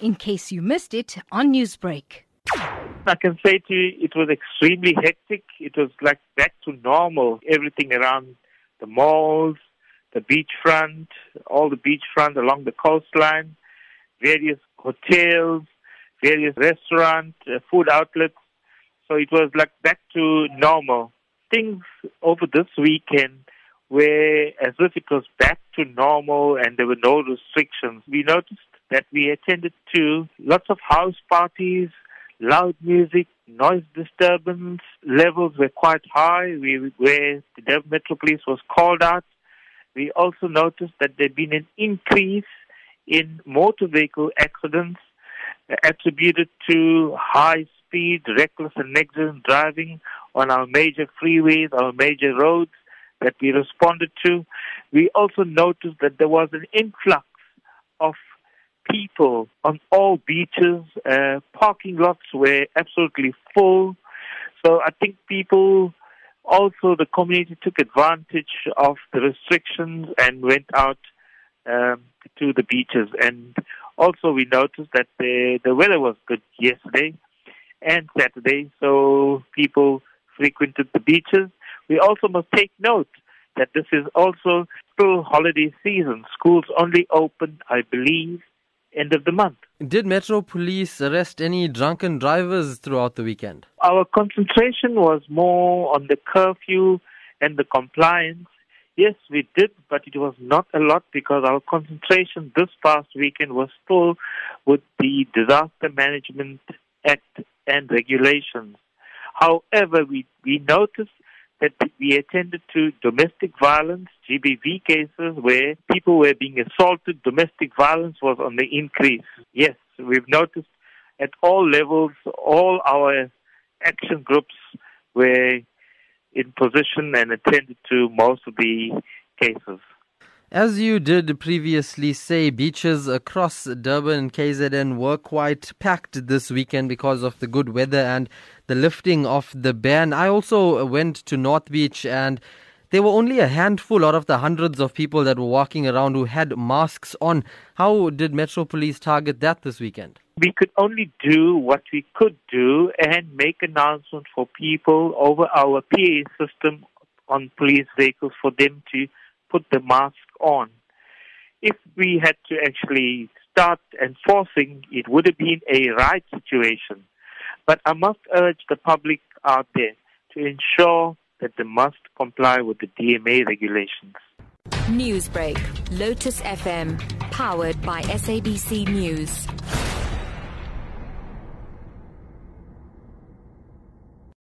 in case you missed it on Newsbreak. I can say to you, it was extremely hectic. It was like back to normal. Everything around the malls, the beachfront, all the beachfront along the coastline, various hotels, various restaurants, uh, food outlets. So it was like back to normal. Things over this weekend were as if it was back to normal and there were no restrictions. We noticed that we attended to lots of house parties, loud music, noise disturbance levels were quite high. We, where the Durban Metro Police was called out. We also noticed that there had been an increase in motor vehicle accidents uh, attributed to high speed, reckless and negligent driving on our major freeways, our major roads that we responded to. We also noticed that there was an influx of people on all beaches. Uh, parking lots were absolutely full. So I think people, also the community took advantage of the restrictions and went out um, to the beaches. And also we noticed that the, the weather was good yesterday and Saturday, so people frequented the beaches. We also must take note that this is also still holiday season. Schools only open, I believe, end of the month. Did Metro Police arrest any drunken drivers throughout the weekend? Our concentration was more on the curfew and the compliance. Yes, we did, but it was not a lot because our concentration this past weekend was still with the Disaster Management Act and regulations. However, we, we noticed that we attended to domestic violence, GBV cases where people were being assaulted. Domestic violence was on the increase. Yes, we've noticed at all levels, all our action groups were in position and attended to most of the cases. As you did previously say, beaches across Durban and KZN were quite packed this weekend because of the good weather and the lifting of the ban. I also went to North Beach and there were only a handful out of the hundreds of people that were walking around who had masks on. How did Metro Police target that this weekend? We could only do what we could do and make announcements for people over our PA system on police vehicles for them to put the mask on. If we had to actually start enforcing, it would have been a right situation. But I must urge the public out there to ensure that they must comply with the DMA regulations. Newsbreak, Lotus FM, powered by SABC News.